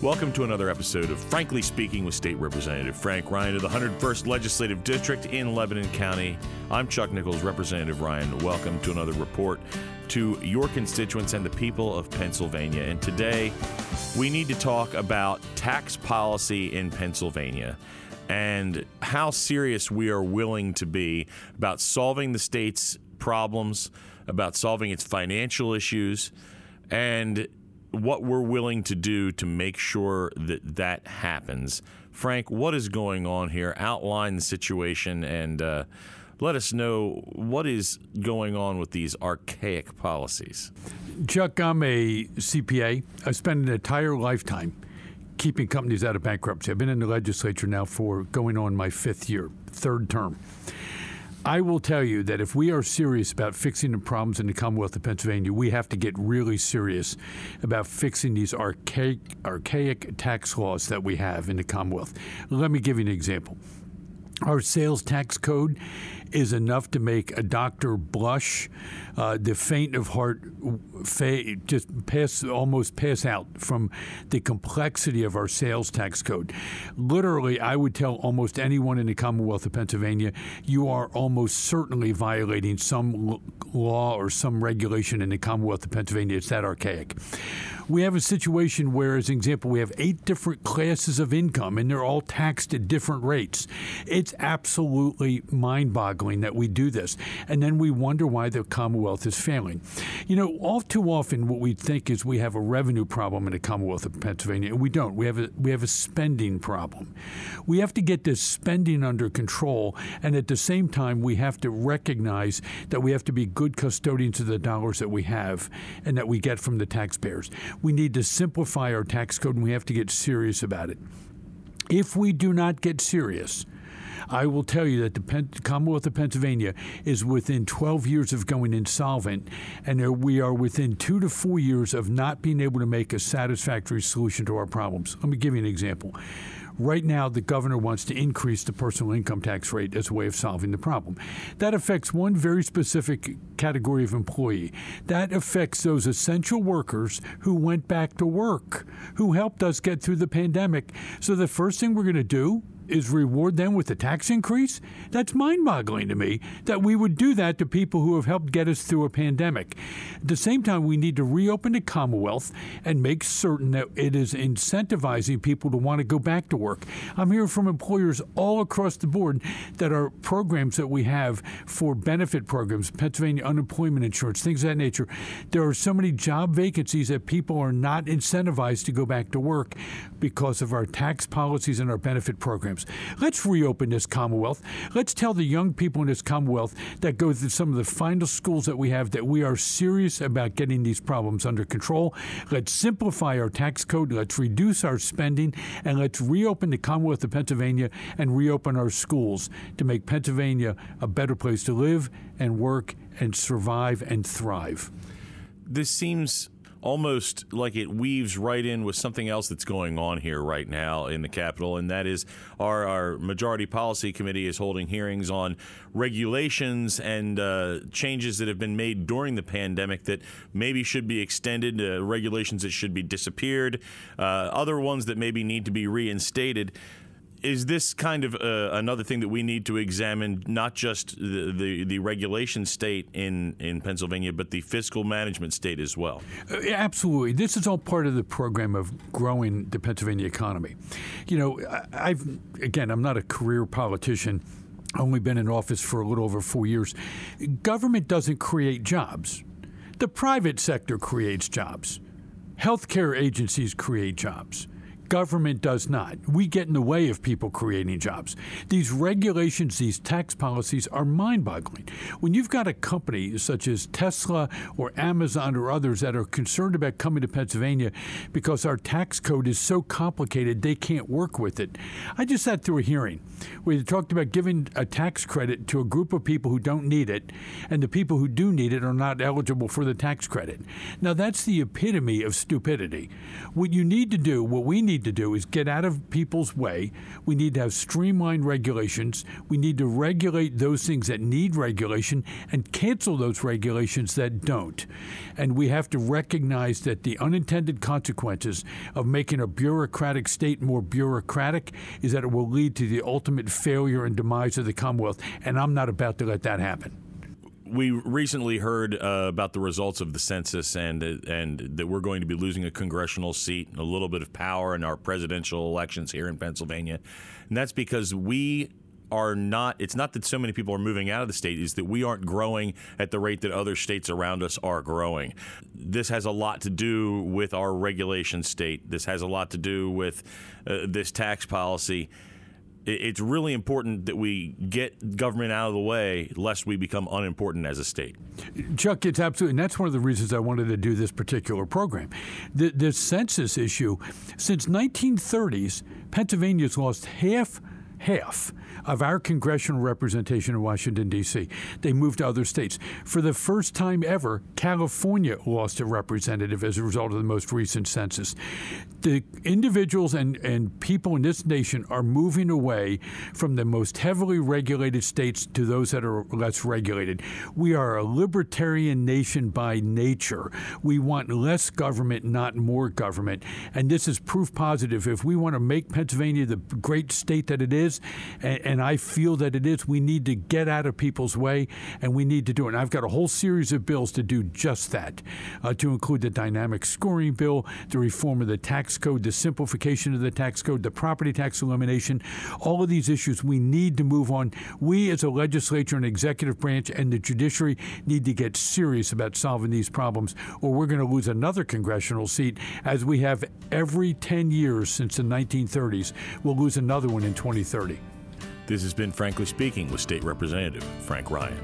Welcome to another episode of Frankly Speaking with State Representative Frank Ryan of the 101st Legislative District in Lebanon County. I'm Chuck Nichols, Representative Ryan. Welcome to another report to your constituents and the people of Pennsylvania. And today, we need to talk about tax policy in Pennsylvania and how serious we are willing to be about solving the state's problems, about solving its financial issues, and what we're willing to do to make sure that that happens. Frank, what is going on here? Outline the situation and uh, let us know what is going on with these archaic policies. Chuck, I'm a CPA. I spent an entire lifetime keeping companies out of bankruptcy. I've been in the legislature now for going on my fifth year, third term. I will tell you that if we are serious about fixing the problems in the Commonwealth of Pennsylvania, we have to get really serious about fixing these archaic, archaic tax laws that we have in the Commonwealth. Let me give you an example. Our sales tax code is enough to make a doctor blush, uh, the faint of heart fa- just pass almost pass out from the complexity of our sales tax code. Literally, I would tell almost anyone in the Commonwealth of Pennsylvania, you are almost certainly violating some law or some regulation in the Commonwealth of Pennsylvania. It's that archaic we have a situation where, as an example, we have eight different classes of income and they're all taxed at different rates. It's absolutely mind boggling that we do this. And then we wonder why the Commonwealth is failing. You know, all too often, what we think is we have a revenue problem in the Commonwealth of Pennsylvania, and we don't. We have a, we have a spending problem. We have to get this spending under control, and at the same time, we have to recognize that we have to be good custodians of the dollars that we have and that we get from the taxpayers. We need to simplify our tax code and we have to get serious about it. If we do not get serious, I will tell you that the Pen- Commonwealth of Pennsylvania is within 12 years of going insolvent, and we are within two to four years of not being able to make a satisfactory solution to our problems. Let me give you an example. Right now, the governor wants to increase the personal income tax rate as a way of solving the problem. That affects one very specific category of employee. That affects those essential workers who went back to work, who helped us get through the pandemic. So the first thing we're going to do is reward them with a tax increase? That's mind boggling to me that we would do that to people who have helped get us through a pandemic. At the same time, we need to reopen the Commonwealth and make certain that it is incentivizing people to want to go back to work. I'm hearing from employers all across the board that our programs that we have for benefit programs, Pennsylvania unemployment insurance, things of that nature, there are so many job vacancies that people are not incentivized to go back to work because of our tax policies and our benefit programs programs. Let's reopen this Commonwealth. Let's tell the young people in this Commonwealth that go through some of the finest schools that we have that we are serious about getting these problems under control. Let's simplify our tax code. Let's reduce our spending. And let's reopen the Commonwealth of Pennsylvania and reopen our schools to make Pennsylvania a better place to live and work and survive and thrive. This seems almost like it weaves right in with something else that's going on here right now in the Capitol, and that is our, our Majority Policy Committee is holding hearings on regulations and uh, changes that have been made during the pandemic that maybe should be extended, uh, regulations that should be disappeared, uh, other ones that maybe need to be reinstated is this kind of uh, another thing that we need to examine, not just the, the, the, regulation state in, in Pennsylvania, but the fiscal management state as well? Uh, absolutely. This is all part of the program of growing the Pennsylvania economy. You know, I've, again, I'm not a career politician. Only been in office for a little over four years. Government doesn't create jobs. The private sector creates jobs. Healthcare agencies create jobs. Government does not. We get in the way of people creating jobs. These regulations, these tax policies are mind boggling. When you've got a company such as Tesla or Amazon or others that are concerned about coming to Pennsylvania because our tax code is so complicated they can't work with it. I just sat through a hearing where they talked about giving a tax credit to a group of people who don't need it, and the people who do need it are not eligible for the tax credit. Now, that's the epitome of stupidity. What you need to do, what we need need to do is get out of people's way. We need to have streamlined regulations. We need to regulate those things that need regulation and cancel those regulations that don't. And we have to recognize that the unintended consequences of making a bureaucratic state more bureaucratic is that it will lead to the ultimate failure and demise of the Commonwealth. And I'm not about to let that happen we recently heard uh, about the results of the census and and that we're going to be losing a congressional seat, and a little bit of power in our presidential elections here in Pennsylvania, and that's because we are not it's not that so many people are moving out of the state is that we aren't growing at the rate that other states around us are growing. This has a lot to do with our regulation state. This has a lot to do with uh, this tax policy it's really important that we get government out of the way lest we become unimportant as a state. Chuck, it's absolutely, and that's one of the reasons I wanted to do this particular program. The, the census issue, since 1930s, Pennsylvania's lost half half of our congressional representation in Washington, D.C. They moved to other states. For the first time ever, California lost a representative as a result of the most recent census. The individuals and, and people in this nation are moving away from the most heavily regulated states to those that are less regulated. We are a libertarian nation by nature. We want less government, not more government. And this is proof positive. If we want to make Pennsylvania the great state that it is, and, and I feel that it is, we need to get out of people's way and we need to do it. And I've got a whole series of bills to do just that, uh, to include the dynamic scoring bill, the reform of the tax code, the simplification of the tax code, the property tax elimination, all of these issues we need to move on. We, as a legislature and executive branch and the judiciary, need to get serious about solving these problems, or we're going to lose another congressional seat, as we have every 10 years since the 1930s. We'll lose another one in 2030. This has been Frankly Speaking with State Representative Frank Ryan.